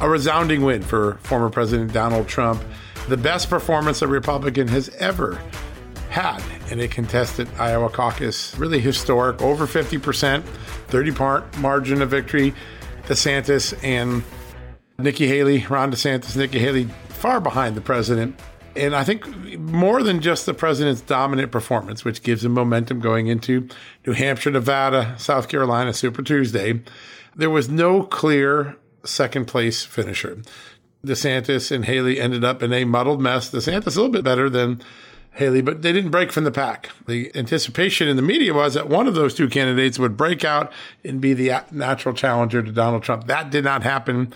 A resounding win for former President Donald Trump, the best performance a Republican has ever had in a contested Iowa caucus. Really historic, over 50%, 30 part margin of victory. DeSantis and Nikki Haley, Ron DeSantis, Nikki Haley, far behind the president. And I think more than just the president's dominant performance, which gives him momentum going into New Hampshire, Nevada, South Carolina, Super Tuesday, there was no clear second place finisher. DeSantis and Haley ended up in a muddled mess. DeSantis a little bit better than Haley, but they didn't break from the pack. The anticipation in the media was that one of those two candidates would break out and be the natural challenger to Donald Trump. That did not happen.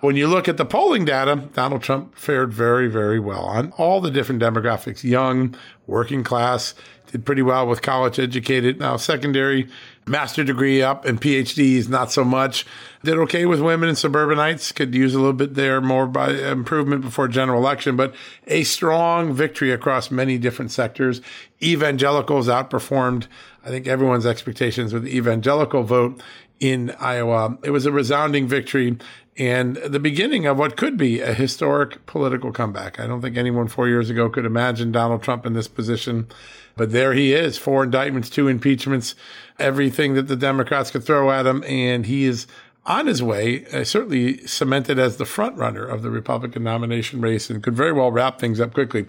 When you look at the polling data, Donald Trump fared very, very well on all the different demographics young, working class, did pretty well with college educated, now secondary, master degree up, and PhDs, not so much. Did okay with women and suburbanites, could use a little bit there more by improvement before general election, but a strong victory across many different sectors. Evangelicals outperformed, I think, everyone's expectations with the evangelical vote in Iowa. It was a resounding victory and the beginning of what could be a historic political comeback. I don't think anyone four years ago could imagine Donald Trump in this position, but there he is four indictments, two impeachments, everything that the Democrats could throw at him. And he is on his way, uh, certainly cemented as the front runner of the Republican nomination race and could very well wrap things up quickly.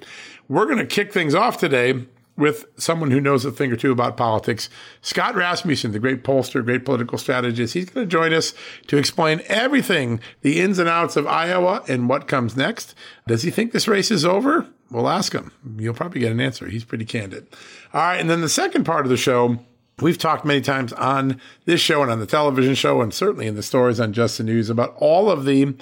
We're going to kick things off today with someone who knows a thing or two about politics. Scott Rasmussen, the great pollster, great political strategist, he's going to join us to explain everything, the ins and outs of Iowa and what comes next. Does he think this race is over? We'll ask him. You'll probably get an answer. He's pretty candid. All right. And then the second part of the show, We've talked many times on this show and on the television show, and certainly in the stories on Just the News about all of the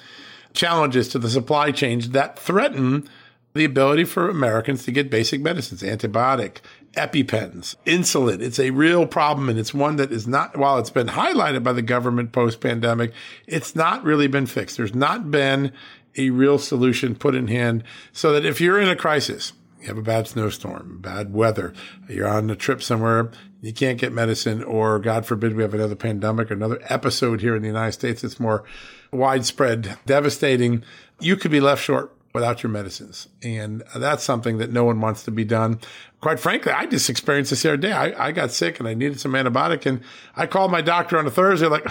challenges to the supply chains that threaten the ability for Americans to get basic medicines, antibiotic, EpiPens, insulin. It's a real problem. And it's one that is not, while it's been highlighted by the government post pandemic, it's not really been fixed. There's not been a real solution put in hand so that if you're in a crisis, you have a bad snowstorm, bad weather, you're on a trip somewhere, you can't get medicine, or God forbid we have another pandemic, another episode here in the United States that's more widespread, devastating, you could be left short without your medicines. And that's something that no one wants to be done. Quite frankly, I just experienced this the other day. I, I got sick and I needed some antibiotic and I called my doctor on a Thursday, like,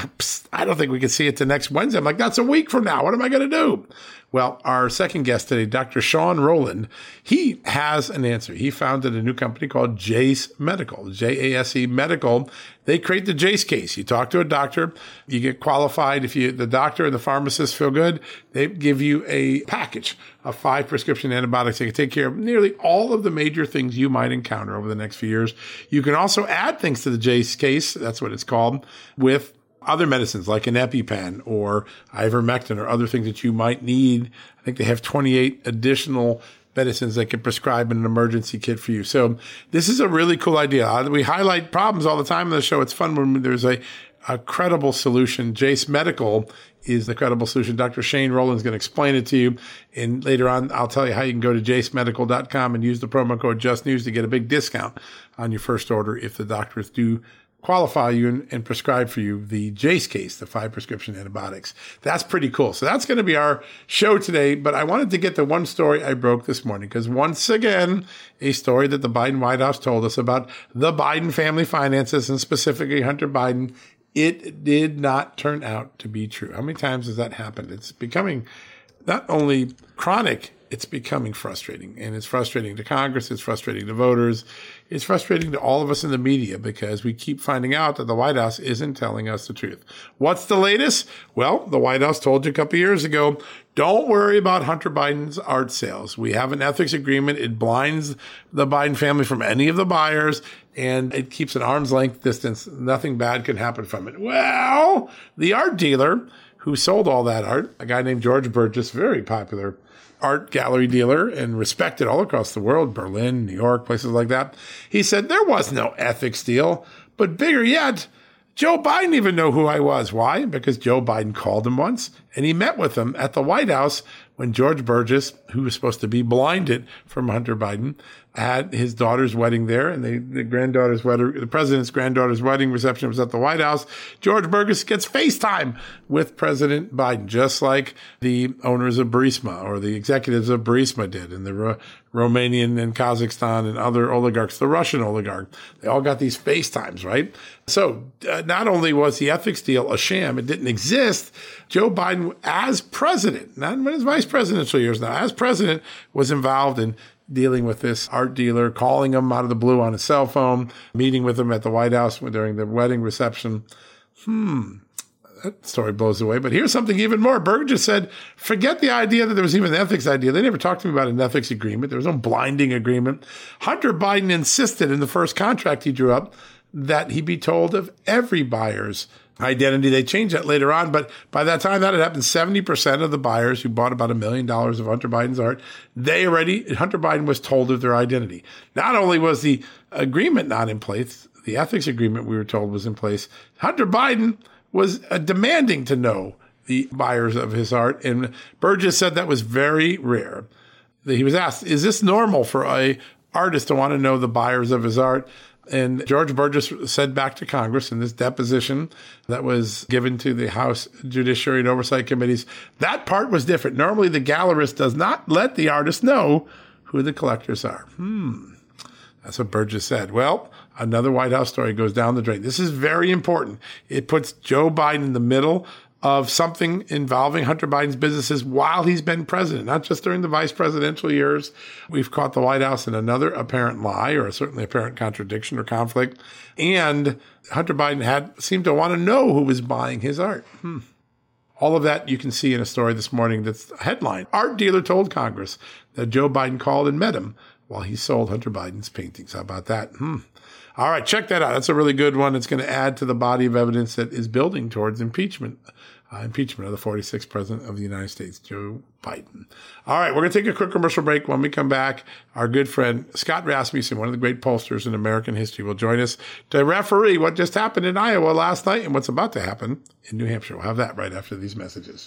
I don't think we can see it to next Wednesday. I'm like, that's a week from now. What am I going to do? Well, our second guest today, Dr. Sean Rowland, he has an answer. He founded a new company called Jase Medical, J A S E Medical. They create the Jase case. You talk to a doctor, you get qualified. If you, the doctor and the pharmacist feel good, they give you a package of five prescription antibiotics that can take care of nearly all of the major things you might encounter over the next few years. You can also add things to the Jase case. That's what it's called with other medicines like an EpiPen or ivermectin or other things that you might need. I think they have 28 additional medicines they can prescribe in an emergency kit for you. So this is a really cool idea. Uh, we highlight problems all the time on the show. It's fun when there's a, a credible solution. Jase Medical is the credible solution. Dr. Shane Rowland's going to explain it to you. And later on, I'll tell you how you can go to jasemedical.com and use the promo code JustNews to get a big discount on your first order if the doctors do qualify you and, and, prescribe for you the Jase case, the five prescription antibiotics. That's pretty cool. So that's going to be our show today. But I wanted to get the one story I broke this morning because once again, a story that the Biden White House told us about the Biden family finances and specifically Hunter Biden. It did not turn out to be true. How many times has that happened? It's becoming not only chronic it's becoming frustrating. And it's frustrating to Congress. It's frustrating to voters. It's frustrating to all of us in the media because we keep finding out that the White House isn't telling us the truth. What's the latest? Well, the White House told you a couple years ago, don't worry about Hunter Biden's art sales. We have an ethics agreement. It blinds the Biden family from any of the buyers and it keeps an arm's length distance. Nothing bad can happen from it. Well, the art dealer who sold all that art, a guy named George Burgess, very popular art gallery dealer and respected all across the world, Berlin, New York, places like that. He said there was no ethics deal, but bigger yet, Joe Biden even knew who I was. Why? Because Joe Biden called him once and he met with him at the White House when George Burgess, who was supposed to be blinded from Hunter Biden, had his daughter's wedding there, and the, the granddaughter's wedding, the president's granddaughter's wedding reception was at the White House. George Burgess gets FaceTime with President Biden, just like the owners of Burisma or the executives of Burisma did, and the Ro- Romanian and Kazakhstan and other oligarchs, the Russian oligarch. They all got these FaceTimes, right? So uh, not only was the ethics deal a sham, it didn't exist. Joe Biden, as president, not in his vice presidential years now, as president, was involved in dealing with this art dealer, calling him out of the blue on his cell phone, meeting with him at the White House during the wedding reception. Hmm. That story blows away. But here's something even more. Burgess said, forget the idea that there was even an ethics idea. They never talked to me about an ethics agreement. There was no blinding agreement. Hunter Biden insisted in the first contract he drew up that he be told of every buyer's identity. They changed that later on, but by that time that had happened, 70% of the buyers who bought about a million dollars of Hunter Biden's art, they already, Hunter Biden was told of their identity. Not only was the agreement not in place, the ethics agreement we were told was in place, Hunter Biden was uh, demanding to know the buyers of his art. And Burgess said that was very rare. He was asked, is this normal for a artist to want to know the buyers of his art? And George Burgess said back to Congress in this deposition that was given to the House Judiciary and Oversight Committees, that part was different. Normally, the gallerist does not let the artist know who the collectors are. Hmm. That's what Burgess said. Well, another White House story goes down the drain. This is very important. It puts Joe Biden in the middle of something involving Hunter Biden's businesses while he's been president, not just during the vice presidential years. We've caught the White House in another apparent lie or certainly apparent contradiction or conflict. And Hunter Biden had seemed to want to know who was buying his art. Hmm. All of that you can see in a story this morning that's headline. Art dealer told Congress that Joe Biden called and met him while he sold Hunter Biden's paintings. How about that? Hmm. All right, check that out. That's a really good one. It's going to add to the body of evidence that is building towards impeachment. Uh, impeachment of the 46th president of the United States, Joe Biden. All right, we're going to take a quick commercial break. When we come back, our good friend Scott Rasmussen, one of the great pollsters in American history, will join us to referee what just happened in Iowa last night and what's about to happen in New Hampshire. We'll have that right after these messages.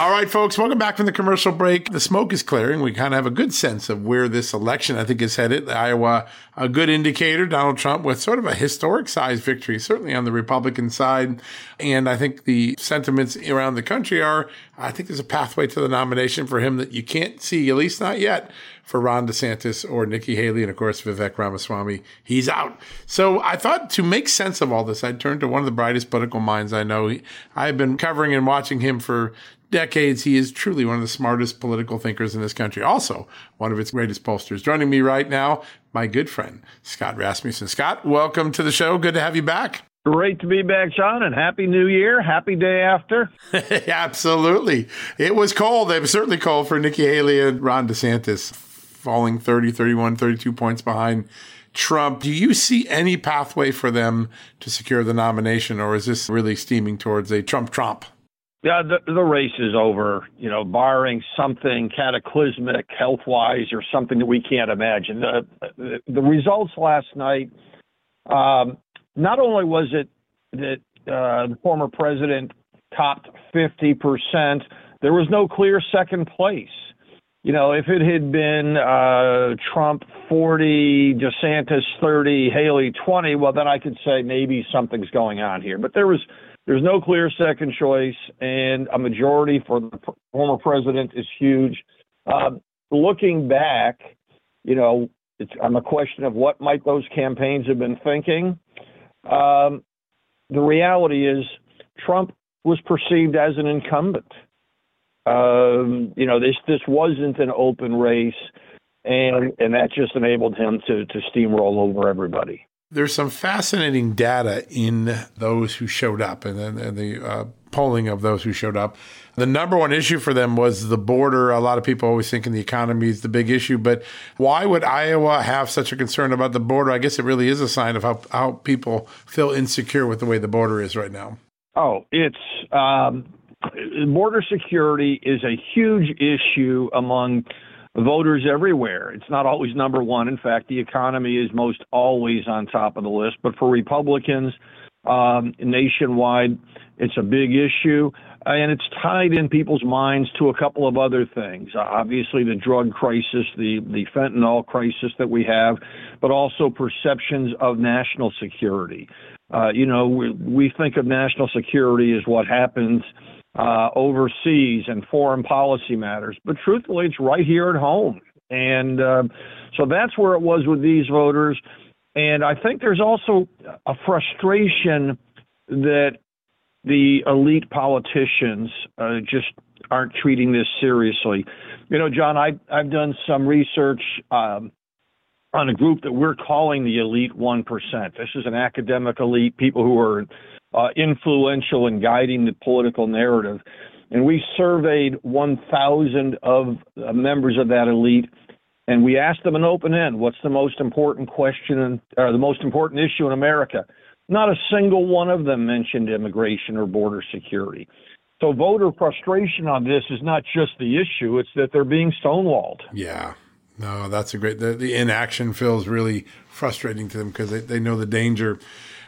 All right, folks, welcome back from the commercial break. The smoke is clearing. We kind of have a good sense of where this election, I think, is headed. Iowa, a good indicator. Donald Trump with sort of a historic size victory, certainly on the Republican side. And I think the sentiments around the country are, I think there's a pathway to the nomination for him that you can't see, at least not yet, for Ron DeSantis or Nikki Haley. And of course, Vivek Ramaswamy, he's out. So I thought to make sense of all this, I'd turn to one of the brightest political minds I know. I've been covering and watching him for decades, he is truly one of the smartest political thinkers in this country. Also, one of its greatest pollsters. Joining me right now, my good friend, Scott Rasmussen. Scott, welcome to the show. Good to have you back. Great to be back, John, and happy new year. Happy day after. Absolutely. It was cold. It was certainly cold for Nikki Haley and Ron DeSantis, falling 30, 31, 32 points behind Trump. Do you see any pathway for them to secure the nomination, or is this really steaming towards a Trump Trump? Yeah, the, the race is over, you know, barring something cataclysmic health wise or something that we can't imagine. The, the, the results last night, um, not only was it that uh, the former president topped 50%, there was no clear second place. You know, if it had been uh, Trump 40, DeSantis 30, Haley 20, well, then I could say maybe something's going on here. But there was there's no clear second choice, and a majority for the former president is huge. Uh, looking back, you know, it's on the question of what might those campaigns have been thinking. Um, the reality is, Trump was perceived as an incumbent. Um, you know, this this wasn't an open race, and and that just enabled him to to steamroll over everybody. There's some fascinating data in those who showed up and then the, uh, polling of those who showed up. The number one issue for them was the border. A lot of people always thinking the economy is the big issue, but why would Iowa have such a concern about the border? I guess it really is a sign of how, how people feel insecure with the way the border is right now. Oh, it's um, border security is a huge issue among voters everywhere. It's not always number one. In fact, the economy is most always on top of the list. But for Republicans um, nationwide, it's a big issue. And it's tied in people's minds to a couple of other things. Uh, obviously, the drug crisis, the, the fentanyl crisis that we have, but also perceptions of national security. Uh, you know, we, we think of national security as what happens uh, overseas and foreign policy matters. But truthfully, it's right here at home. And uh, so that's where it was with these voters. And I think there's also a frustration that the elite politicians uh, just aren't treating this seriously. You know, John, I, I've done some research um, on a group that we're calling the elite 1%. This is an academic elite, people who are uh, influential in guiding the political narrative. And we surveyed 1,000 of uh, members of that elite, and we asked them an open end what's the most important question or the most important issue in America? Not a single one of them mentioned immigration or border security. So voter frustration on this is not just the issue, it's that they're being stonewalled. Yeah. No, that's a great, the, the inaction feels really frustrating to them because they, they know the danger.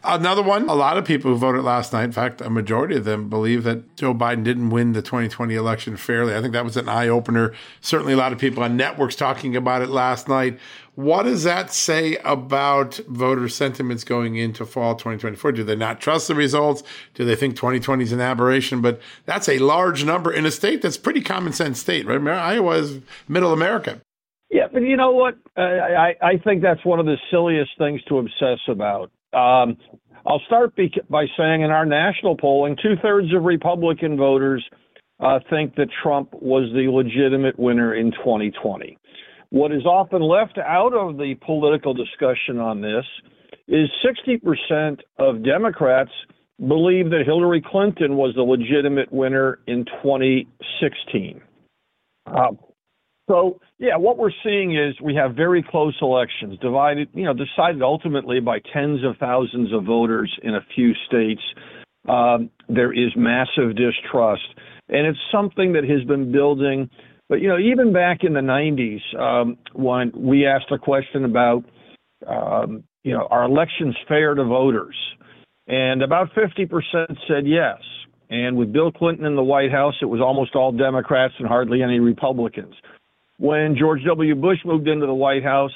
Another one, a lot of people who voted last night, in fact, a majority of them believe that Joe Biden didn't win the 2020 election fairly. I think that was an eye opener. Certainly a lot of people on networks talking about it last night. What does that say about voter sentiments going into fall 2024? Do they not trust the results? Do they think 2020 is an aberration? But that's a large number in a state that's pretty common sense state, right? Iowa is middle America. Yeah, but you know what? I, I think that's one of the silliest things to obsess about. Um, I'll start by saying in our national polling, two thirds of Republican voters uh, think that Trump was the legitimate winner in 2020. What is often left out of the political discussion on this is 60% of Democrats believe that Hillary Clinton was the legitimate winner in 2016. Uh, so, yeah, what we're seeing is we have very close elections, divided, you know, decided ultimately by tens of thousands of voters in a few states. Um, there is massive distrust, and it's something that has been building. But you know, even back in the '90s, um, when we asked a question about, um, you know, are elections fair to voters, and about 50% said yes. And with Bill Clinton in the White House, it was almost all Democrats and hardly any Republicans. When George W. Bush moved into the White House,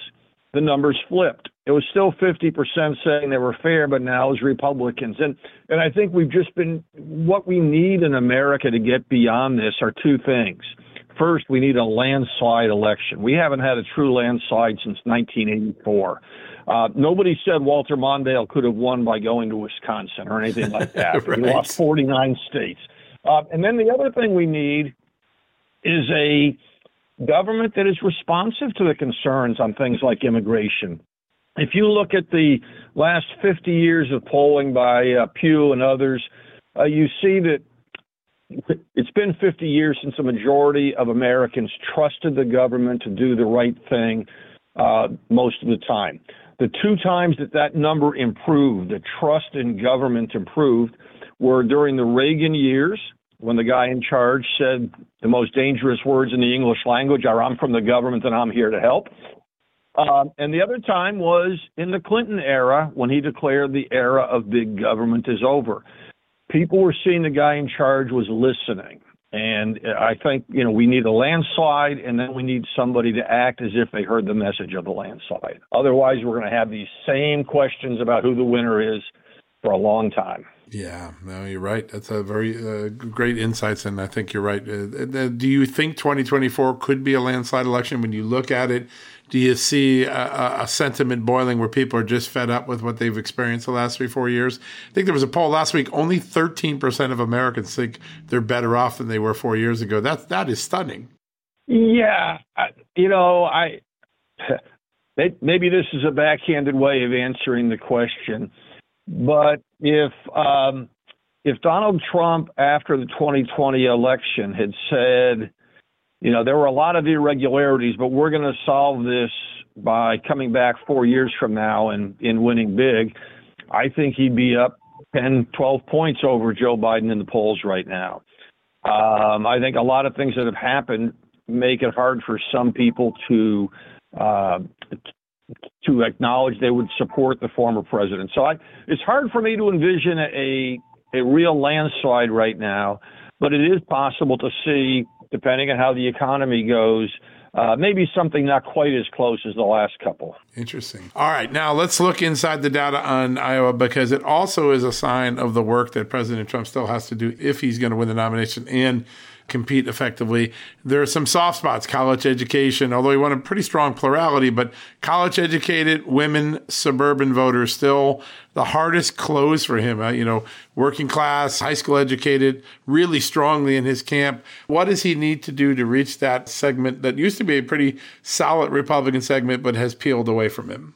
the numbers flipped. It was still 50% saying they were fair, but now it's Republicans. And and I think we've just been what we need in America to get beyond this are two things. First, we need a landslide election. We haven't had a true landslide since 1984. Uh, nobody said Walter Mondale could have won by going to Wisconsin or anything like that. right. He lost 49 states. Uh, and then the other thing we need is a government that is responsive to the concerns on things like immigration. If you look at the last 50 years of polling by uh, Pew and others, uh, you see that it's been 50 years since a majority of Americans trusted the government to do the right thing uh, most of the time. The two times that that number improved, the trust in government improved, were during the Reagan years when the guy in charge said the most dangerous words in the English language are I'm from the government and I'm here to help. Um, and the other time was in the Clinton era when he declared the era of big government is over. People were seeing the guy in charge was listening. And I think, you know, we need a landslide and then we need somebody to act as if they heard the message of the landslide. Otherwise, we're going to have these same questions about who the winner is for a long time. Yeah, no, you're right. That's a very uh, great insights, and I think you're right. Uh, do you think 2024 could be a landslide election? When you look at it, do you see a, a, sentiment boiling where people are just fed up with what they've experienced the last three, four years? I think there was a poll last week. Only 13% of Americans think they're better off than they were four years ago. That that is stunning. Yeah, I, you know, I maybe this is a backhanded way of answering the question but if um, if Donald Trump, after the 2020 election, had said, you know, there were a lot of irregularities, but we're going to solve this by coming back four years from now and in winning big, I think he'd be up 10, 12 points over Joe Biden in the polls right now. Um, I think a lot of things that have happened make it hard for some people to uh, to acknowledge they would support the former president. So I, it's hard for me to envision a a real landslide right now, but it is possible to see, depending on how the economy goes. Uh, maybe something not quite as close as the last couple. Interesting. All right, now let's look inside the data on Iowa because it also is a sign of the work that President Trump still has to do if he's going to win the nomination and compete effectively. There are some soft spots, college education, although he won a pretty strong plurality, but college educated women, suburban voters still the hardest close for him. Uh, you know, working class, high school educated, really strongly in his camp. What does he need to do to reach that segment that used to be a pretty solid Republican segment, but has peeled away from him?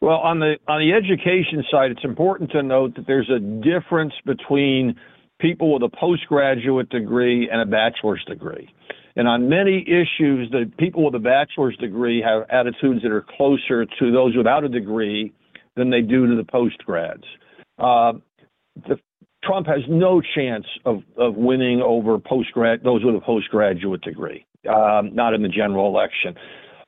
Well, on the on the education side, it's important to note that there's a difference between people with a postgraduate degree and a bachelor's degree. And on many issues, the people with a bachelor's degree have attitudes that are closer to those without a degree than they do to the postgrads. Uh, the, Trump has no chance of, of winning over postgrad those with a postgraduate degree, um, not in the general election.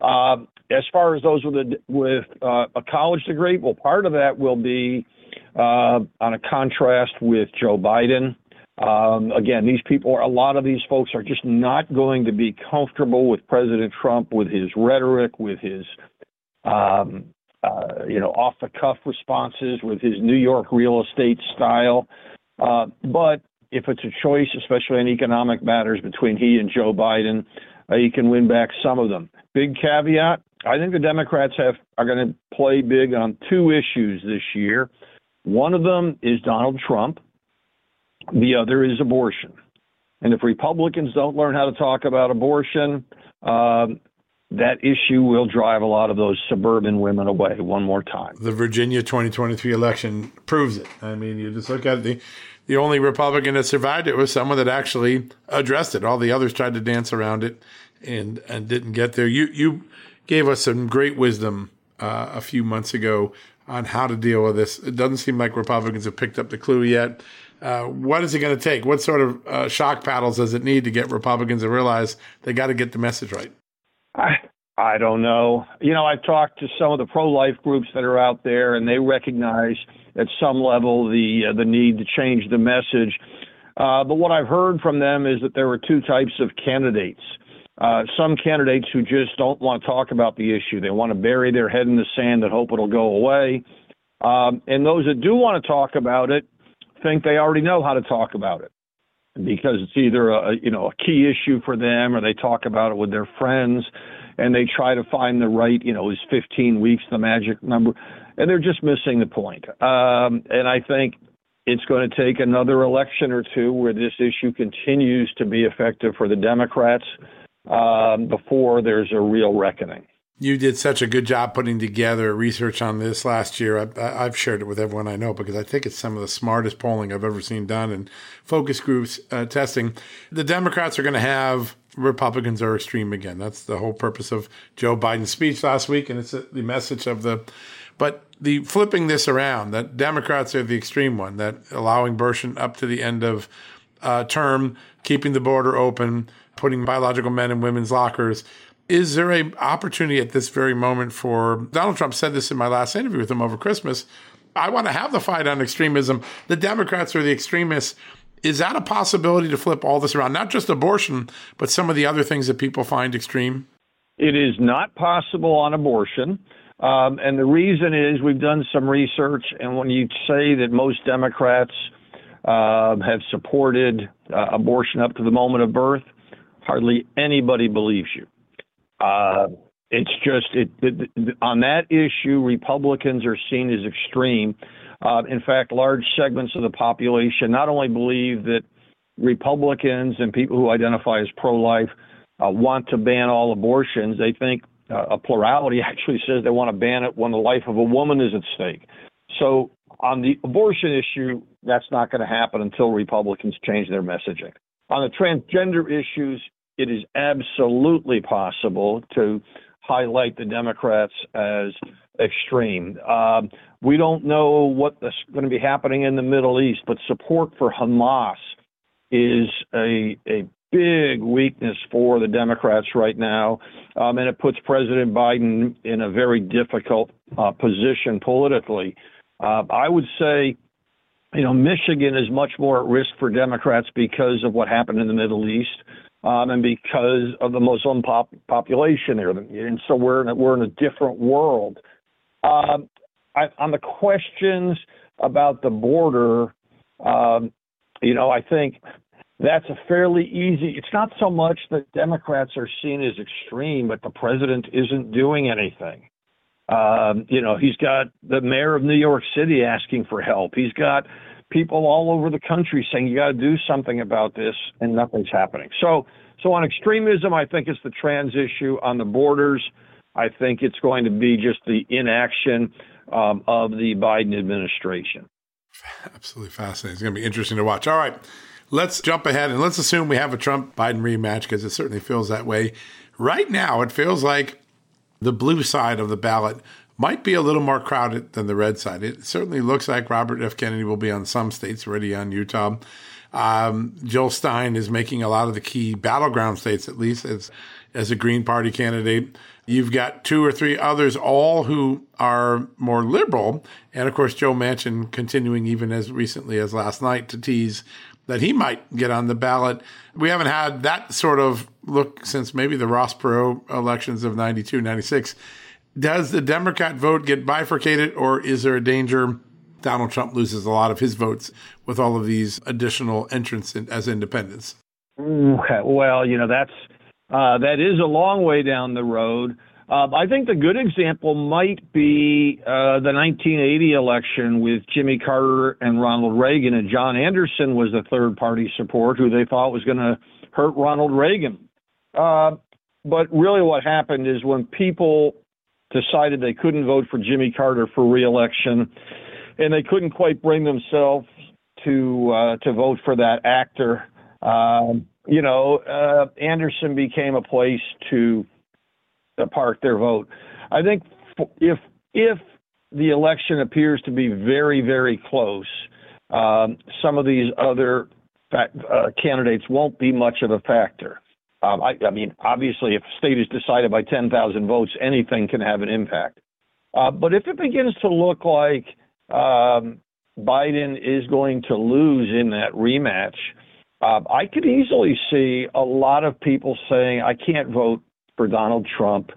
Uh, as far as those with a with uh, a college degree, well, part of that will be uh, on a contrast with Joe Biden. Um, again, these people, are, a lot of these folks are just not going to be comfortable with President Trump, with his rhetoric, with his, um, uh, you know, off the cuff responses, with his New York real estate style. Uh, but if it's a choice, especially in economic matters between he and Joe Biden, uh, he can win back some of them. Big caveat: I think the Democrats have are going to play big on two issues this year. One of them is Donald Trump. The other is abortion. And if Republicans don't learn how to talk about abortion, um, that issue will drive a lot of those suburban women away one more time. The Virginia 2023 election proves it. I mean, you just look at the the only Republican that survived it was someone that actually addressed it. All the others tried to dance around it and and didn't get there. You you gave us some great wisdom uh, a few months ago on how to deal with this. It doesn't seem like Republicans have picked up the clue yet. Uh, what is it going to take? What sort of uh, shock paddles does it need to get Republicans to realize they got to get the message right? I I don't know. You know, I've talked to some of the pro-life groups that are out there, and they recognize at some level the uh, the need to change the message. Uh, but what I've heard from them is that there were two types of candidates. Uh, some candidates who just don't want to talk about the issue. They want to bury their head in the sand and hope it'll go away. Um, and those that do want to talk about it think they already know how to talk about it. Because it's either a you know a key issue for them or they talk about it with their friends and they try to find the right you know is 15 weeks the magic number? And they're just missing the point. Um, and i think it's going to take another election or two where this issue continues to be effective for the democrats um, before there's a real reckoning. You did such a good job putting together research on this last year. I, have shared it with everyone I know because I think it's some of the smartest polling I've ever seen done and focus groups uh, testing. The Democrats are going to have Republicans are extreme again. That's the whole purpose of Joe Biden's speech last week, and it's the message of the. But the flipping this around, that Democrats are the extreme one, that allowing Burson up to the end of uh, term, keeping the border open, putting biological men in women's lockers. Is there a opportunity at this very moment for Donald Trump said this in my last interview with him over Christmas? I want to have the fight on extremism. The Democrats are the extremists. Is that a possibility to flip all this around? Not just abortion, but some of the other things that people find extreme? It is not possible on abortion. Um, and the reason is we've done some research, and when you say that most Democrats uh, have supported uh, abortion up to the moment of birth, hardly anybody believes you. Uh, it's just it, it, on that issue, Republicans are seen as extreme. Uh, in fact, large segments of the population not only believe that Republicans and people who identify as pro-life uh, want to ban all abortions. They think uh, a plurality actually says they want to ban it when the life of a woman is at stake. So on the abortion issue, that's not going to happen until Republicans change their messaging. On the transgender issues, it is absolutely possible to highlight the Democrats as extreme. Um, we don't know what's going to be happening in the Middle East, but support for Hamas is a, a big weakness for the Democrats right now, um, and it puts President Biden in a very difficult uh, position politically. Uh, I would say, you know, Michigan is much more at risk for Democrats because of what happened in the Middle East um, and because of the Muslim pop- population there. And so we're in a, we're in a different world. Um, I, on the questions about the border, um, you know, I think that's a fairly easy. It's not so much that Democrats are seen as extreme, but the president isn't doing anything. Um, you know, he's got the mayor of New York City asking for help. He's got people all over the country saying you got to do something about this, and nothing's happening. So, so on extremism, I think it's the trans issue. On the borders, I think it's going to be just the inaction. um, of the Biden administration. Absolutely fascinating. It's going to be interesting to watch. All right, let's jump ahead and let's assume we have a Trump Biden rematch because it certainly feels that way. Right now, it feels like the blue side of the ballot might be a little more crowded than the red side. It certainly looks like Robert F. Kennedy will be on some states, already on Utah. Um, Jill Stein is making a lot of the key battleground states, at least as as a Green Party candidate. You've got two or three others, all who are more liberal, and of course Joe Manchin continuing even as recently as last night to tease that he might get on the ballot. We haven't had that sort of look since maybe the Ross Perot elections of 92, 96. Does the Democrat vote get bifurcated, or is there a danger Donald Trump loses a lot of his votes with all of these additional entrants in, as independents? Well, you know, that's uh, that is a long way down the road. Uh, I think the good example might be uh, the 1980 election with Jimmy Carter and Ronald Reagan, and John Anderson was the third party support who they thought was going to hurt Ronald Reagan. Uh, but really, what happened is when people decided they couldn't vote for Jimmy Carter for reelection, and they couldn't quite bring themselves to uh, to vote for that actor. Um, you know, uh, Anderson became a place to, park their vote. I think if if the election appears to be very very close, um, some of these other uh, candidates won't be much of a factor. Um, I, I, mean, obviously, if a state is decided by 10,000 votes, anything can have an impact. Uh, but if it begins to look like um, Biden is going to lose in that rematch, uh, I could easily see a lot of people saying, I can't vote for Donald Trump.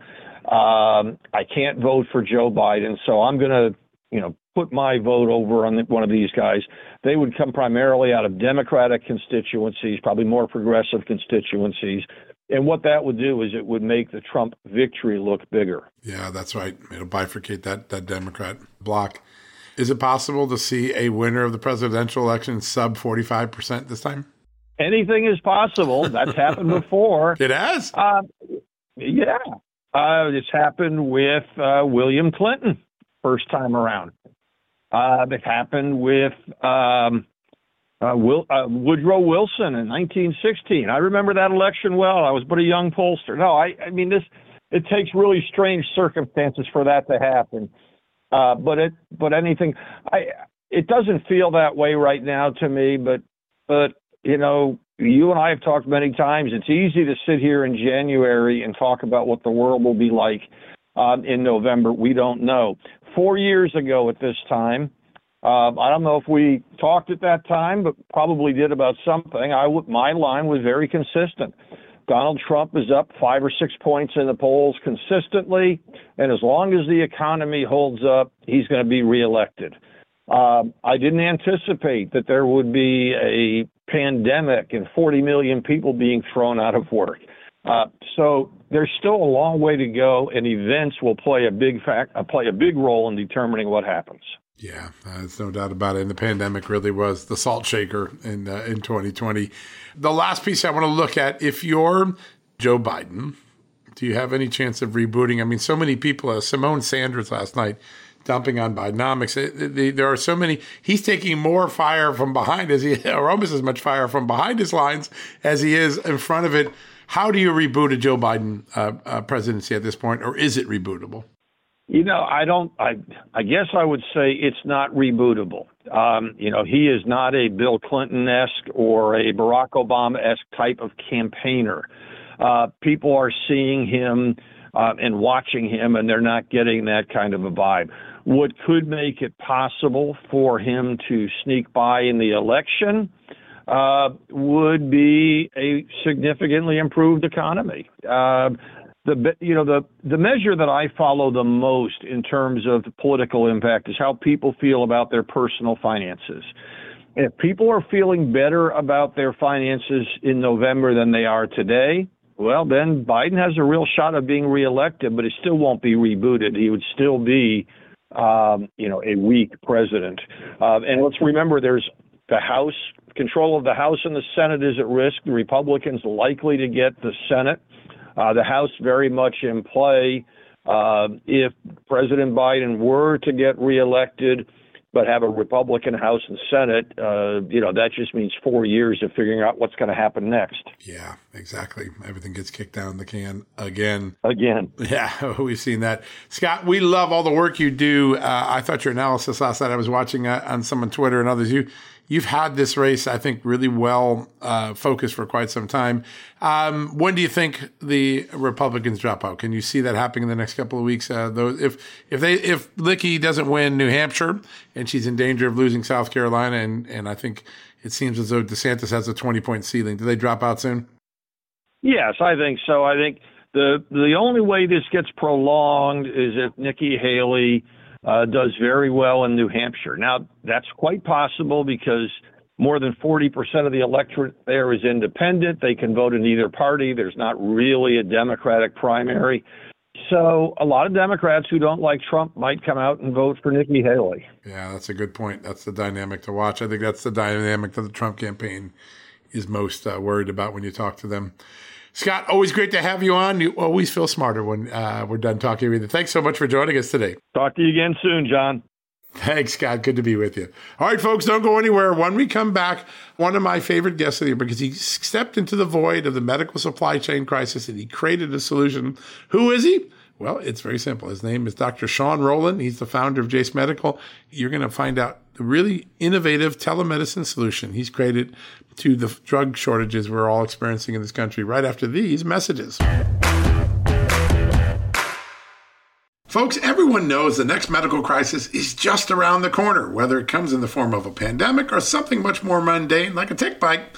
Um, I can't vote for Joe Biden, so I'm going to, you know, put my vote over on one of these guys. They would come primarily out of Democratic constituencies, probably more progressive constituencies. And what that would do is it would make the Trump victory look bigger. Yeah, that's right. It'll bifurcate that that Democrat block. Is it possible to see a winner of the presidential election sub 45% this time? Anything is possible. That's happened before. It has? Uh, yeah. Uh, it's happened with uh, William Clinton first time around. Uh, it happened with um, uh, Will, uh, Woodrow Wilson in 1916. I remember that election well. I was but a young pollster. No, I, I mean this. It takes really strange circumstances for that to happen. Uh, but it, but anything, I, it doesn't feel that way right now to me. But, but you know, you and I have talked many times. It's easy to sit here in January and talk about what the world will be like um, in November. We don't know. Four years ago at this time, uh, I don't know if we talked at that time, but probably did about something. I w- my line was very consistent. Donald Trump is up five or six points in the polls consistently, and as long as the economy holds up, he's going to be reelected. Um, I didn't anticipate that there would be a pandemic and 40 million people being thrown out of work. Uh, so there's still a long way to go, and events will play a big fact, uh, play a big role in determining what happens. Yeah, uh, there's no doubt about it. And the pandemic really was the salt shaker in uh, in 2020. The last piece I want to look at: if you're Joe Biden, do you have any chance of rebooting? I mean, so many people. Uh, Symone Sanders last night dumping on Bidenomics. It, it, there are so many. He's taking more fire from behind as he, or almost as much fire from behind his lines as he is in front of it. How do you reboot a Joe Biden uh, uh, presidency at this point, or is it rebootable? You know, I don't. I I guess I would say it's not rebootable. Um, you know, he is not a Bill Clinton esque or a Barack Obama esque type of campaigner. Uh, people are seeing him uh, and watching him, and they're not getting that kind of a vibe. What could make it possible for him to sneak by in the election uh, would be a significantly improved economy. Uh, the you know the the measure that I follow the most in terms of political impact is how people feel about their personal finances. If people are feeling better about their finances in November than they are today, well, then Biden has a real shot of being reelected, but he still won't be rebooted. He would still be, um, you know, a weak president. Uh, and let's remember, there's the House control of the House and the Senate is at risk. The Republicans likely to get the Senate. Uh, the House very much in play. Uh, if President Biden were to get reelected, but have a Republican House and Senate, uh, you know, that just means four years of figuring out what's going to happen next. Yeah, exactly. Everything gets kicked down the can again. Again. Yeah, we've seen that. Scott, we love all the work you do. Uh, I thought your analysis last night, I was watching uh, on some on Twitter and others, you you've had this race, I think, really well uh, focused for quite some time. Um, when do you think the Republicans drop out? Can you see that happening in the next couple of weeks? Uh, though, if if they if Nikki doesn't win New Hampshire and she's in danger of losing South Carolina, and and I think it seems as though DeSantis has a twenty point ceiling, do they drop out soon? Yes, I think so. I think the the only way this gets prolonged is if Nikki Haley uh, does very well in New Hampshire. Now, that's quite possible because more than 40% of the electorate there is independent. They can vote in either party. There's not really a Democratic primary. So a lot of Democrats who don't like Trump might come out and vote for Nikki Haley. Yeah, that's a good point. That's the dynamic to watch. I think that's the dynamic that the Trump campaign is most uh, worried about when you talk to them. Scott, always great to have you on. You always feel smarter when uh, we're done talking with you. Thanks so much for joining us today. Talk to you again soon, John. Thanks, Scott. Good to be with you. All right, folks, don't go anywhere. When we come back, one of my favorite guests of the year because he stepped into the void of the medical supply chain crisis and he created a solution. Who is he? Well, it's very simple. His name is Dr. Sean Rowland. He's the founder of Jase Medical. You're going to find out really innovative telemedicine solution he's created to the drug shortages we're all experiencing in this country right after these messages. Folks, everyone knows the next medical crisis is just around the corner, whether it comes in the form of a pandemic or something much more mundane like a tick bite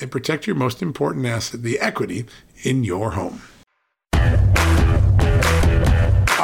and protect your most important asset, the equity in your home.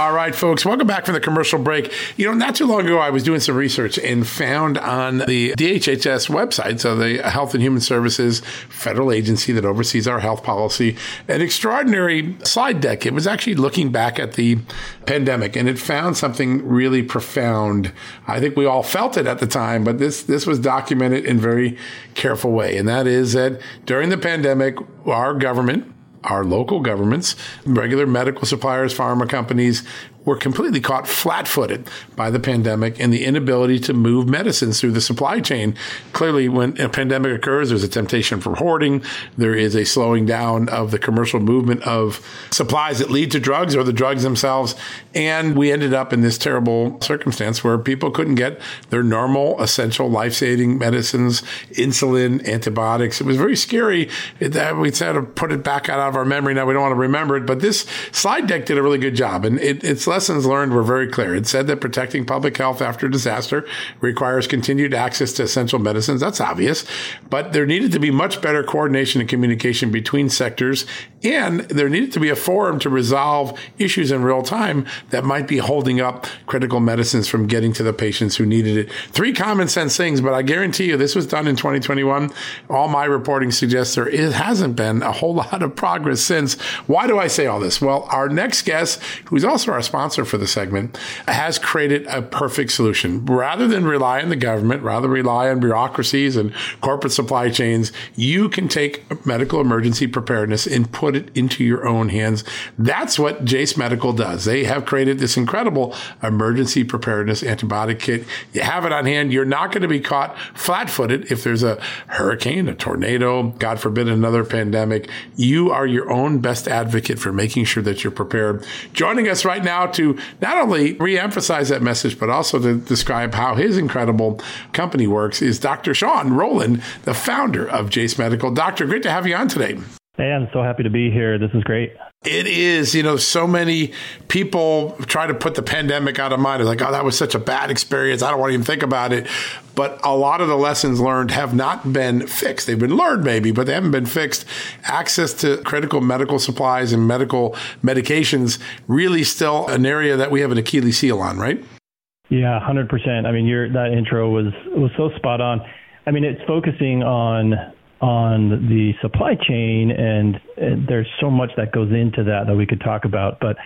All right, folks, welcome back from the commercial break. You know, not too long ago, I was doing some research and found on the DHHS website, so the Health and Human Services federal agency that oversees our health policy, an extraordinary slide deck. It was actually looking back at the pandemic and it found something really profound. I think we all felt it at the time, but this, this was documented in very careful way. And that is that during the pandemic, our government, our local governments, regular medical suppliers, pharma companies were completely caught flat footed by the pandemic and the inability to move medicines through the supply chain. Clearly, when a pandemic occurs, there's a temptation for hoarding. There is a slowing down of the commercial movement of supplies that lead to drugs or the drugs themselves. And we ended up in this terrible circumstance where people couldn't get their normal, essential, life saving medicines, insulin, antibiotics. It was very scary that uh, we had to put it back out of our memory. Now we don't want to remember it, but this slide deck did a really good job. And it, its lessons learned were very clear. It said that protecting public health after disaster requires continued access to essential medicines. That's obvious. But there needed to be much better coordination and communication between sectors. And there needed to be a forum to resolve issues in real time that might be holding up critical medicines from getting to the patients who needed it. Three common sense things, but I guarantee you this was done in 2021. All my reporting suggests there it hasn't been a whole lot of progress since. Why do I say all this? Well, our next guest, who's also our sponsor for the segment, has created a perfect solution. Rather than rely on the government, rather rely on bureaucracies and corporate supply chains, you can take medical emergency preparedness and put it into your own hands. That's what Jase Medical does. They have created this incredible emergency preparedness antibiotic kit. You have it on hand. You're not going to be caught flat footed if there's a hurricane, a tornado, God forbid another pandemic. You are your own best advocate for making sure that you're prepared. Joining us right now to not only re-emphasize that message, but also to describe how his incredible company works is Dr. Sean Rowland, the founder of Jase Medical. Doctor, great to have you on today. Hey, I'm so happy to be here. This is great. It is, you know, so many people try to put the pandemic out of mind. It's like, oh, that was such a bad experience. I don't want to even think about it. But a lot of the lessons learned have not been fixed. They've been learned maybe, but they haven't been fixed. Access to critical medical supplies and medical medications really still an area that we have an Achilles heel on, right? Yeah, hundred percent. I mean, your that intro was was so spot on. I mean, it's focusing on on the supply chain, and, and, there's so much that goes into that that we could talk about. But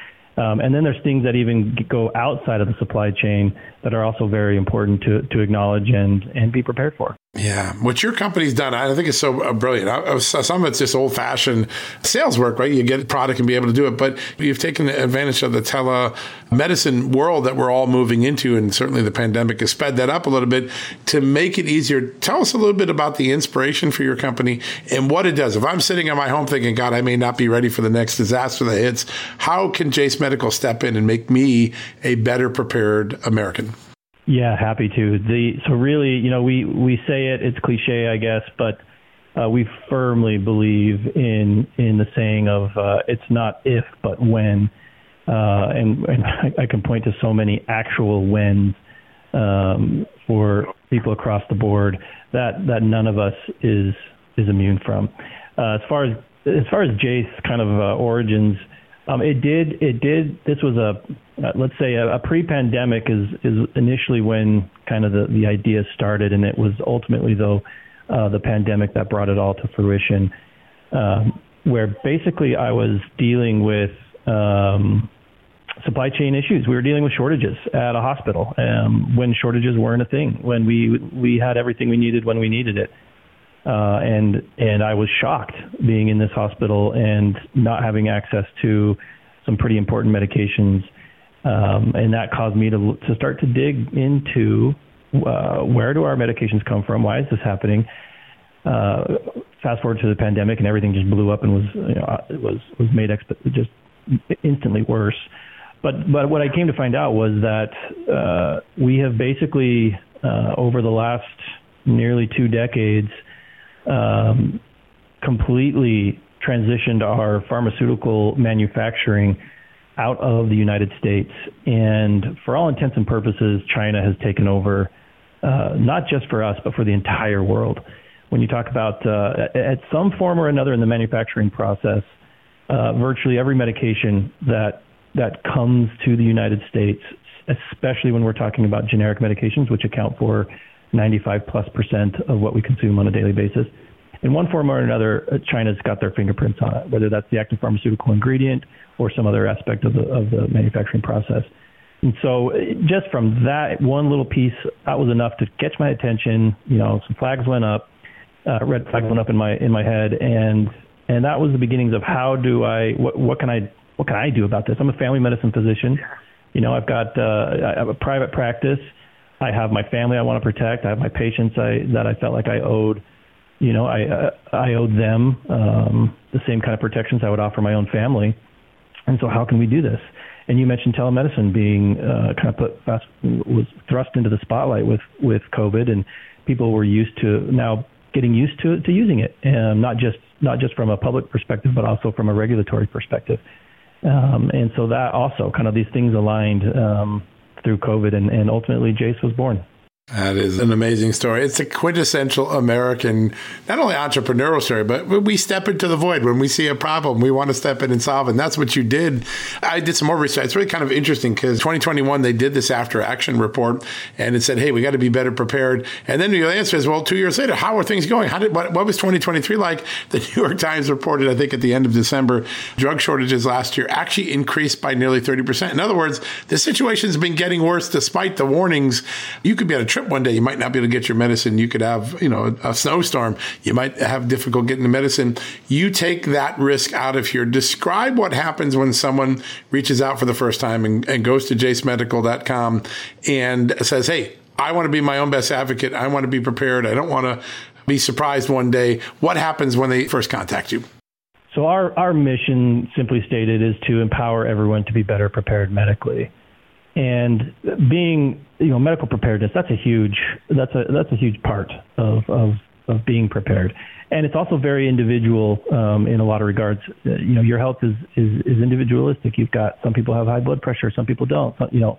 um, and then there's things that even go outside of the supply chain that are also very important to to acknowledge and and be prepared for. Yeah, what your company's done, I think is so uh, brilliant. I, some of it's just old fashioned sales work, right? You get product and be able to do it, but you've taken advantage of the telemedicine world that we're all moving into, and certainly the pandemic has sped that up a little bit to make it easier. Tell us a little bit about the inspiration for your company and what it does. If I'm sitting at my home thinking, God, I may not be ready for the next disaster that hits, how can Jase Medical step in and make me a better prepared American? Yeah, happy to. The so really, you know, we we say it, it's cliche, I guess, but uh, we firmly believe in in the saying of uh, it's not if but when, uh, and, and I, I can point to so many actual wins um, for people across the board that that none of us is is immune from. Uh, as far as as far as Jase kind of uh, origins, um, it did it did this was a uh, let's say a, a, pre-pandemic is is initially when kind of the the idea started, and it was ultimately though uh, the pandemic that brought it all to fruition, um, where basically I was dealing with um, supply chain issues. We were dealing with shortages at a hospital um, when shortages weren't a thing, when we we had everything we needed when we needed it. Uh, and and I was shocked being in this hospital and not having access to some pretty important medications um, and that caused me to to start to dig into uh, where do our medications come from? Why is this happening? Uh, fast forward to the pandemic, and everything just blew up and was you know, uh, was was made exp- just instantly worse. But but what I came to find out was that uh, we have basically uh, over the last nearly two decades um, completely transitioned our pharmaceutical manufacturing out of the United States. And for all intents and purposes, China has taken over, uh, not just for us, but for the entire world. When you talk about uh, at some form or another in the manufacturing process, uh, virtually every medication that that comes to the United States, especially when we're talking about generic medications, which account for 95 plus percent of what we consume on a daily basis, in one form or another, uh, China's got their fingerprints on it, whether that's the active pharmaceutical ingredient or some other aspect of the of the manufacturing process. And so, uh, just from that one little piece, that was enough to catch my attention. You know, some flags went up, uh, red flags went up in my in my head, and and that was the beginnings of how do I what what can I what can I do about this? I'm a family medicine physician, You know, I've got uh, I have a private practice. I have my family I want to protect. I have my patients I, that I felt like I owed. You know, I uh, I owed them um, the same kind of protections I would offer my own family. And so, how can we do this? And you mentioned telemedicine being uh, kind of put fast, was thrust into the spotlight with with COVID, and people were used to now getting used to to using it, and not just not just from a public perspective, but also from a regulatory perspective. Um, and so that also kind of these things aligned um, through COVID, and, and ultimately Jase was born. That is an amazing story. It's a quintessential American, not only entrepreneurial story, but we step into the void when we see a problem. We want to step in and solve, it. and that's what you did. I did some more research. It's really kind of interesting because 2021 they did this after action report, and it said, "Hey, we got to be better prepared." And then the answer is, "Well, two years later, how are things going? How did what, what was 2023 like?" The New York Times reported, I think, at the end of December, drug shortages last year actually increased by nearly 30 percent. In other words, the situation's been getting worse despite the warnings. You could be on a trip one day, you might not be able to get your medicine. You could have, you know, a, a snowstorm. You might have difficult getting the medicine. You take that risk out of here. Describe what happens when someone reaches out for the first time and, and goes to jasemedical.com and says, Hey, I want to be my own best advocate. I want to be prepared. I don't want to be surprised one day. What happens when they first contact you? So our, our mission, simply stated, is to empower everyone to be better prepared medically. And being, you know, medical preparedness, that's a huge, that's a, that's a huge part of, of, of being prepared. And it's also very individual um, in a lot of regards. Uh, you know, your health is, is, is individualistic. You've got some people have high blood pressure, some people don't. You know,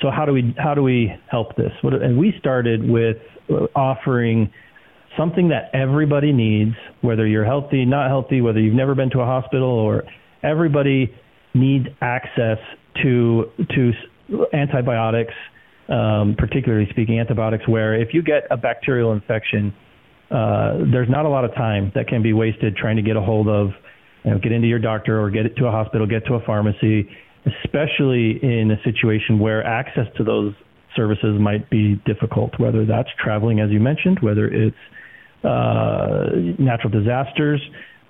so how do we how do we help this? What, and we started with offering something that everybody needs, whether you're healthy, not healthy, whether you've never been to a hospital, or everybody needs access to to antibiotics, um, particularly speaking, antibiotics, where if you get a bacterial infection, uh, there's not a lot of time that can be wasted trying to get a hold of, you know, get into your doctor or get it to a hospital, get to a pharmacy, especially in a situation where access to those services might be difficult, whether that's traveling, as you mentioned, whether it's uh, natural disasters,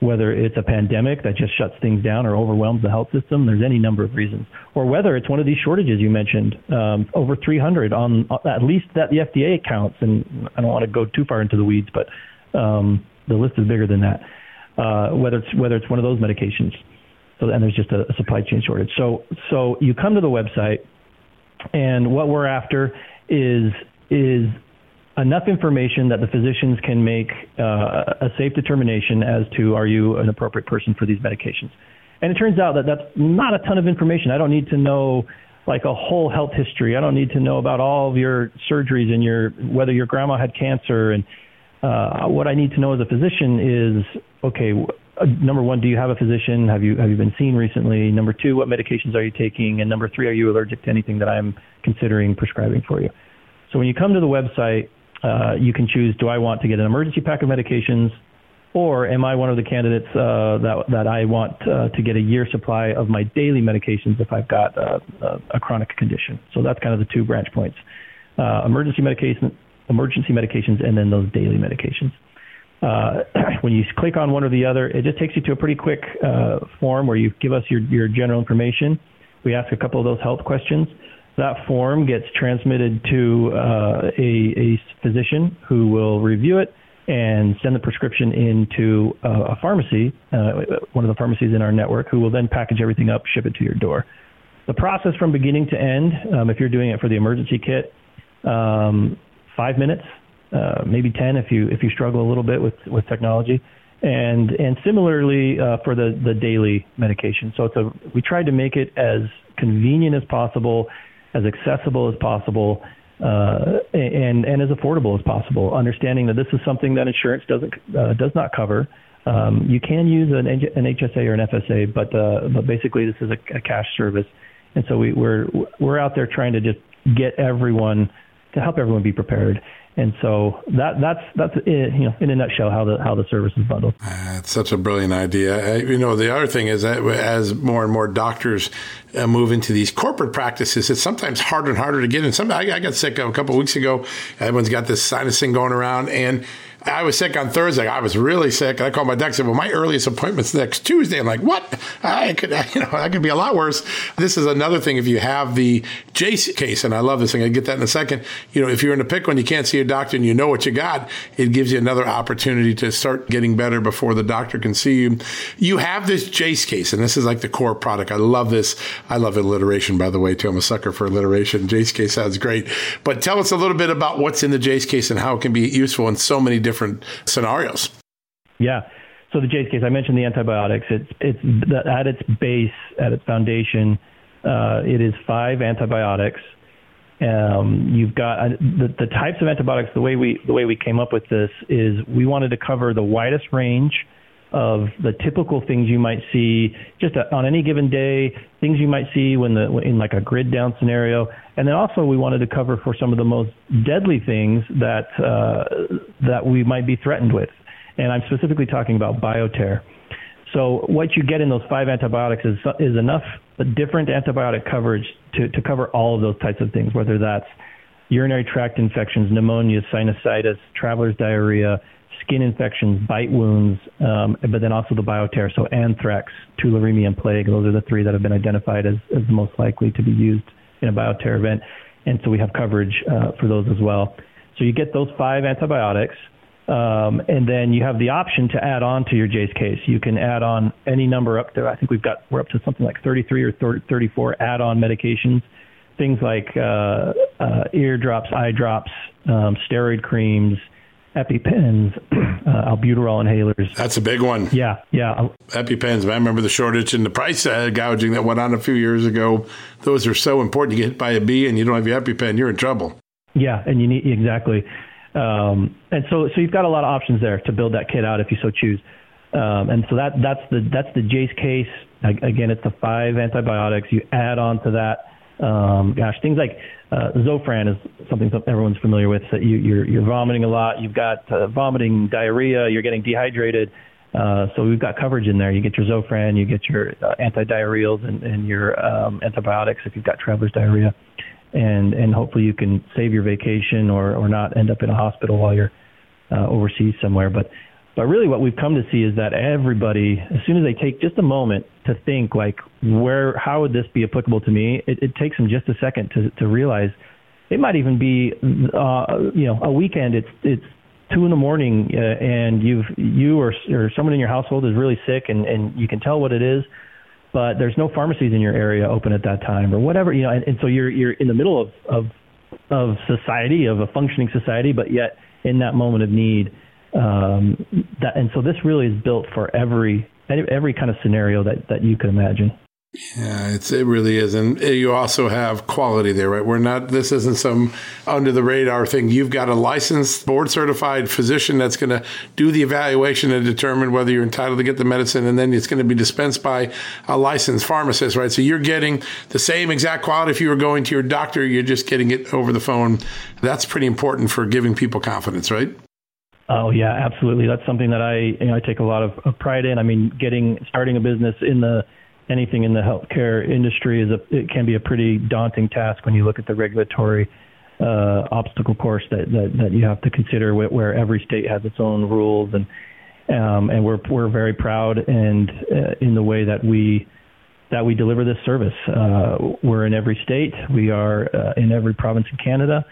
whether it's a pandemic that just shuts things down or overwhelms the health system. There's any number of reasons, or whether it's one of these shortages you mentioned, um, over 300 on at least that the FDA counts. And I don't want to go too far into the weeds, but um, the list is bigger than that. Uh, whether it's whether it's one of those medications, so and there's just a, a supply chain shortage. So so you come to the website, and what we're after is is enough information that the physicians can make uh, a safe determination as to are you an appropriate person for these medications. And it turns out that that's not a ton of information. I don't need to know like a whole health history. I don't need to know about all of your surgeries and your whether your grandma had cancer. And uh, what I need to know as a physician is okay. Uh, number one, do you have a physician? Have you have you been seen recently? Number two, what medications are you taking? And number three, are you allergic to anything that I'm considering prescribing for you? So when you come to the website, uh, you can choose do I want to get an emergency pack of medications or am I one of the candidates uh, that, that I want uh, to get a year supply of my daily medications if I've got uh, a chronic condition? So that's kind of the two branch points: uh, emergency medication, emergency medications, and then those daily medications. Uh, when you click on one or the other, it just takes you to a pretty quick uh, form where you give us your, your general information. We ask a couple of those health questions. That form gets transmitted to uh, a, a, physician who will review it and send the prescription into uh, a pharmacy, uh, one of the pharmacies in our network, who will then package everything up, ship it to your door. The process from beginning to end, um, if you're doing it for the emergency kit, um, five minutes, uh, maybe ten if you if you struggle a little bit with with technology and and similarly uh, for the the daily medication. So it's a we tried to make it as convenient as possible as accessible as possible uh, and and as affordable as possible. Understanding that this is something that insurance doesn't uh, does not cover. Um, you can use an, an HSA or an FSA, but uh, but basically this is a, a cash service, and so we, we're we're out there trying to just get everyone to help everyone be prepared. And so that that's that's it, you know in a nutshell how the how the service is bundled. Uh, it's such a brilliant idea. Uh, you know, the other thing is that as more and more doctors uh, move into these corporate practices, it's sometimes harder and harder to get in. Some I, got sick a couple of weeks ago. Everyone's got this sinus thing going around, and I was sick on Thursday. I was really sick. And I called my doctor. Said, "Well, my earliest appointment's next Tuesday." I'm like, "What? I could, you know, that could be a lot worse." This is another thing. If you have the Jase case, and I love this thing, I get that in a second. You know, if you're in a pickle and you can't see a doctor and you know what you got, it gives you another opportunity to start getting better before the doctor can see you. You have this Jase case, and this is like the core product. I love this. I love alliteration, by the way, too. I'm a sucker for alliteration. Jase case sounds great. But tell us a little bit about what's in the Jase case and how it can be useful in so many different different scenarios. Yeah. So the Jase case, I mentioned the antibiotics. It's it's at its base, at its foundation, uh, it is five antibiotics. Um, you've got uh, the, the types of antibiotics. The way we the way we came up with this is we wanted to cover the widest range of the typical things you might see just on any given day, things you might see when the in like a grid down scenario, and then also we wanted to cover for some of the most deadly things that uh, that we might be threatened with, and I'm specifically talking about bioterror. So what you get in those five antibiotics is is enough different antibiotic coverage to to cover all of those types of things, whether that's urinary tract infections, pneumonia, sinusitis, traveler's diarrhea skin infections, bite wounds, um, but then also the bioterror, so anthrax, tularemia, and plague. Those are the three that have been identified as, as the most likely to be used in a bioterror event. And so we have coverage uh, for those as well. So you get those five antibiotics, um, and then you have the option to add on to your Jase case. You can add on any number up to, I think we've got, we're up to something like 33 or 30, 34 add on medications. Things like uh, uh, ear drops, eye drops, um, steroid creams, EpiPens, uh, albuterol inhalers. That's a big one. Yeah, yeah. EpiPens. I remember the shortage and the price gouging that went on a few years ago. Those are so important. You get hit by a bee and you don't have your EpiPen, you're in trouble. Yeah, and you need exactly. Um, and so, so you've got a lot of options there to build that kit out if you so choose. Um, and so that that's the that's the Jase case. Again, it's the five antibiotics. You add on to that um, gosh, things like uh, Zofran is something everyone's familiar with. That you, you're, you're vomiting a lot. You've got uh, vomiting, diarrhea. You're getting dehydrated. Uh, so we've got coverage in there. You get your Zofran, you get your uh, antidiarrheals, and, and your um, antibiotics if you've got traveler's diarrhea, and and hopefully you can save your vacation or or not end up in a hospital while you're uh, overseas somewhere. But but really, what we've come to see is that everybody, as soon as they take just a moment to think, like, where, how would this be applicable to me? It, it takes them just a second to to realize. It might even be, uh, you know, a weekend. It's it's two in the morning, uh, and you've you or or someone in your household is really sick, and and you can tell what it is, but there's no pharmacies in your area open at that time, or whatever, you know, and, and so you're you're in the middle of of of society, of a functioning society, but yet in that moment of need um, that, and so this really is built for every every kind of scenario that, that you can imagine. Yeah, it's it really is, and you also have quality there, right? We're not. This isn't some under the radar thing. You've got a licensed, board certified physician that's going to do the evaluation and determine whether you're entitled to get the medicine, and then it's going to be dispensed by a licensed pharmacist, right? So you're getting the same exact quality if you were going to your doctor. You're just getting it over the phone. That's pretty important for giving people confidence, right? Oh yeah, absolutely. That's something that I you know, I take a lot of, of pride in. I mean, getting starting a business in the anything in the healthcare industry is a it can be a pretty daunting task when you look at the regulatory uh, obstacle course that, that that you have to consider where, where every state has its own rules and um, and we're we're very proud and uh, in the way that we that we deliver this service. Uh, we're in every state. We are uh, in every province in Canada.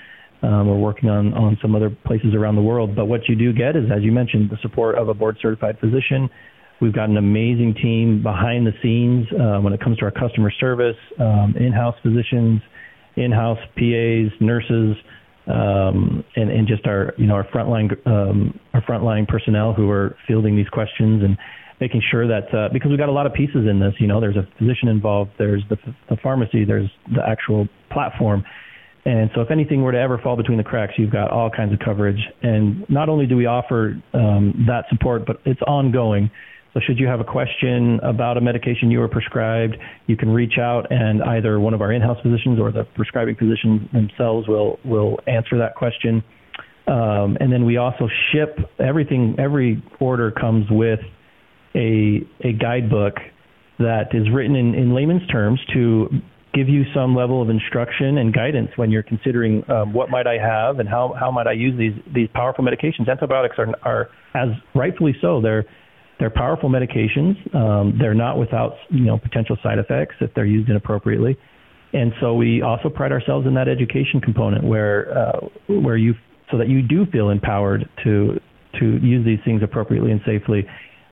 Um, we're working on, on some other places around the world. But what you do get is, as you mentioned, the support of a board certified physician. We've got an amazing team behind the scenes uh, when it comes to our customer service, um, in house physicians, in house PAs, nurses. Um, and, and just our, you know, our frontline, um, our frontline personnel who are fielding these questions and making sure that uh, because we've got a lot of pieces in this. You know, there's a physician involved, there's the, the pharmacy, there's the actual platform, and so, if anything were to ever fall between the cracks, you've got all kinds of coverage. And not only do we offer um, that support, but it's ongoing. So, should you have a question about a medication you were prescribed, you can reach out, and either one of our in-house physicians or the prescribing physicians themselves will will answer that question. Um, and then we also ship everything. Every order comes with a a guidebook that is written in, in layman's terms to give you some level of instruction and guidance when you're considering um, what might I have and how, how might I use these these powerful medications. Antibiotics are, are as rightfully so. They're they're powerful medications. Um, they're not without you know potential side effects if they're used inappropriately. And so we also pride ourselves in that education component where uh, where you so that you do feel empowered to to use these things appropriately and safely.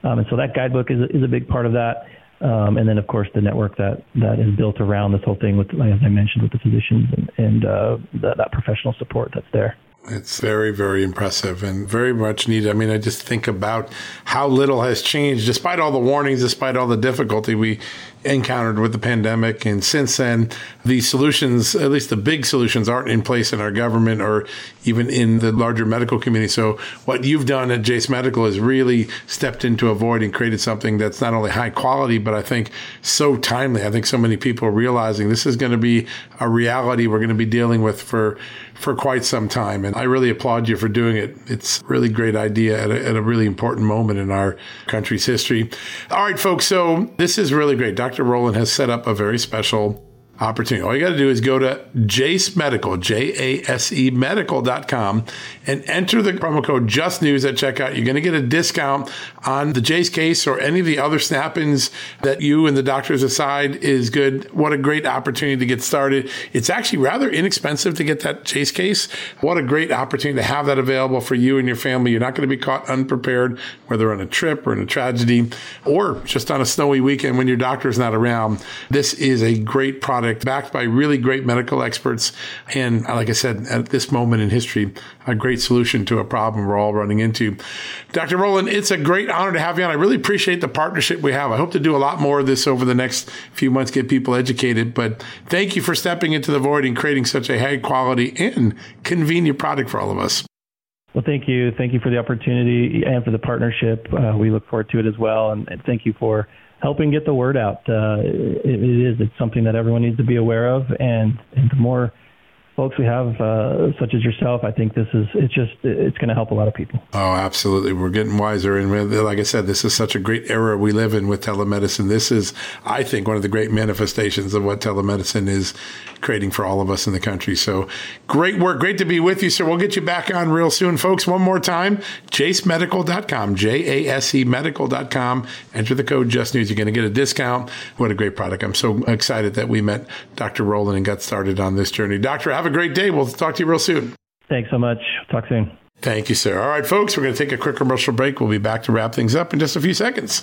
Um, and so that guidebook is is a big part of that. Um, and then, of course, the network that, that is built around this whole thing, with, as I mentioned, with the physicians and, and uh, that, that professional support that's there. It's very, very impressive and very much needed. I mean, I just think about how little has changed despite all the warnings, despite all the difficulty we encountered with the pandemic. And since then, the solutions, at least the big solutions, aren't in place in our government or even in the larger medical community. So, what you've done at Jase Medical is really stepped into a void and created something that's not only high quality, but I think so timely. I think so many people are realizing this is going to be a reality we're going to be dealing with for for quite some time. And I really applaud you for doing it. It's a really great idea at a, at a really important moment in our country's history. All right, folks. So this is really great. Dr. Rowland has set up a very special opportunity. All you got to do is go to Jase Medical, J A S E medical.com, and enter the promo code Just News at checkout. You're going to get a discount on the Jase case or any of the other snap ins that you and the doctors decide is good. What a great opportunity to get started. It's actually rather inexpensive to get that Jase case. What a great opportunity to have that available for you and your family. You're not going to be caught unprepared, whether on a trip or in a tragedy or just on a snowy weekend when your doctor's not around. This is a great product backed by really great medical experts. And like I said, at this moment in history, a great solution to a problem we're all running into. Dr. Rowland, it's a great honor to have you on. I really appreciate the partnership we have. I hope to do a lot more of this over the next few months, get people educated. But thank you for stepping into the void and creating such a high quality and convenient product for all of us. Well, thank you. Thank you for the opportunity and for the partnership. Uh, we look forward to it as well. And, and thank you for helping get the word out. Uh, it, it is. It's something that everyone needs to be aware of, and, and the more folks we have, uh, such as yourself, I think this is it's just it's going to help a lot of people. Oh, absolutely. We're getting wiser, and like I said, this is such a great era we live in with telemedicine. This is, I think, one of the great manifestations of what telemedicine is creating for all of us in the country. So great work. Great to be with you, sir. We'll get you back on real soon, folks. One more time, jasemedical.com, J A S E medical.com. Enter the code Just News. You're going to get a discount. What a great product. I'm so excited that we met Dr. Rowland and got started on this journey. Doctor, have a great day. We'll talk to you real soon. Thanks so much. Talk soon. Thank you, sir. All right, folks, we're going to take a quick commercial break. We'll be back to wrap things up in just a few seconds.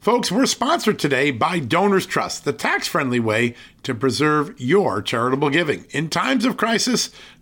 Folks, we're sponsored today by Donors Trust, the tax friendly way to preserve your charitable giving. In times of crisis,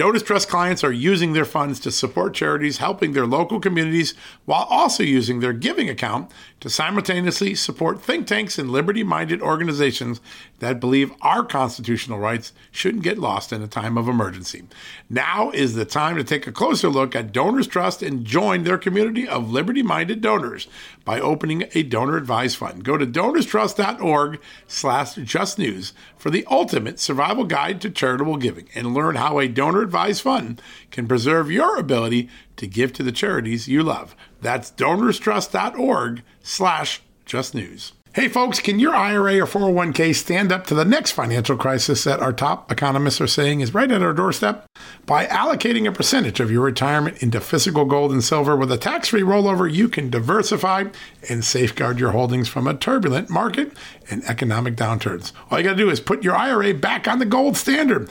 Donors Trust clients are using their funds to support charities helping their local communities while also using their giving account to simultaneously support think tanks and liberty minded organizations that believe our constitutional rights shouldn't get lost in a time of emergency. Now is the time to take a closer look at Donors Trust and join their community of liberty minded donors by opening a donor advised fund. Go to donorstrust.org slash justnews for the ultimate survival guide to charitable giving and learn how a donor advised fund can preserve your ability to give to the charities you love. That's donorstrust.org slash justnews. Hey folks, can your IRA or 401k stand up to the next financial crisis that our top economists are saying is right at our doorstep? By allocating a percentage of your retirement into physical gold and silver with a tax free rollover, you can diversify and safeguard your holdings from a turbulent market and economic downturns. All you got to do is put your IRA back on the gold standard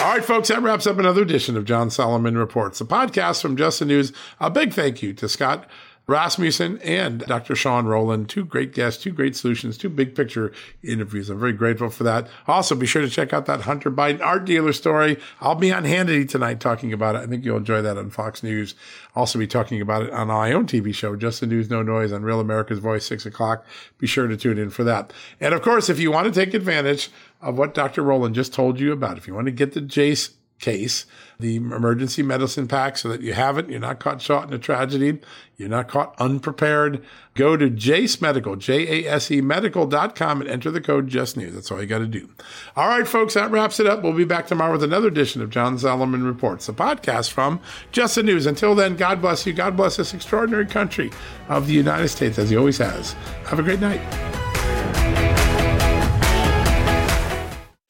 All right, folks, that wraps up another edition of John Solomon Reports, a podcast from Just the News. A big thank you to Scott Rasmussen and Dr. Sean Rowland, two great guests, two great solutions, two big picture interviews. I'm very grateful for that. Also, be sure to check out that Hunter Biden art dealer story. I'll be on Hannity tonight talking about it. I think you'll enjoy that on Fox News. Also be talking about it on my own TV show, Just the News, No Noise on Real America's Voice, six o'clock. Be sure to tune in for that. And of course, if you want to take advantage of what Dr. Rowland just told you about, if you want to get the Jase case, the emergency medicine pack so that you have it. You're not caught short in a tragedy. You're not caught unprepared. Go to Jase Medical, J-A-S-E medical.com and enter the code Just News. That's all you got to do. All right, folks, that wraps it up. We'll be back tomorrow with another edition of John Solomon Reports, the podcast from Just the News. Until then, God bless you. God bless this extraordinary country of the United States, as he always has. Have a great night.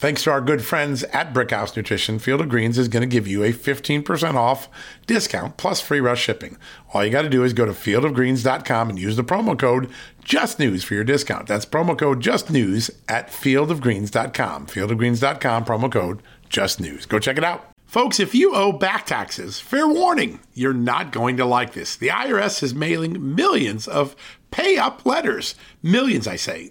thanks to our good friends at Brickhouse Nutrition, Field of Greens is going to give you a 15% off discount plus free rush shipping. All you got to do is go to fieldofgreens.com and use the promo code JUSTNEWS for your discount. That's promo code JUSTNEWS at fieldofgreens.com. Fieldofgreens.com, promo code JUSTNEWS. Go check it out. Folks, if you owe back taxes, fair warning, you're not going to like this. The IRS is mailing millions of pay up letters. Millions, I say.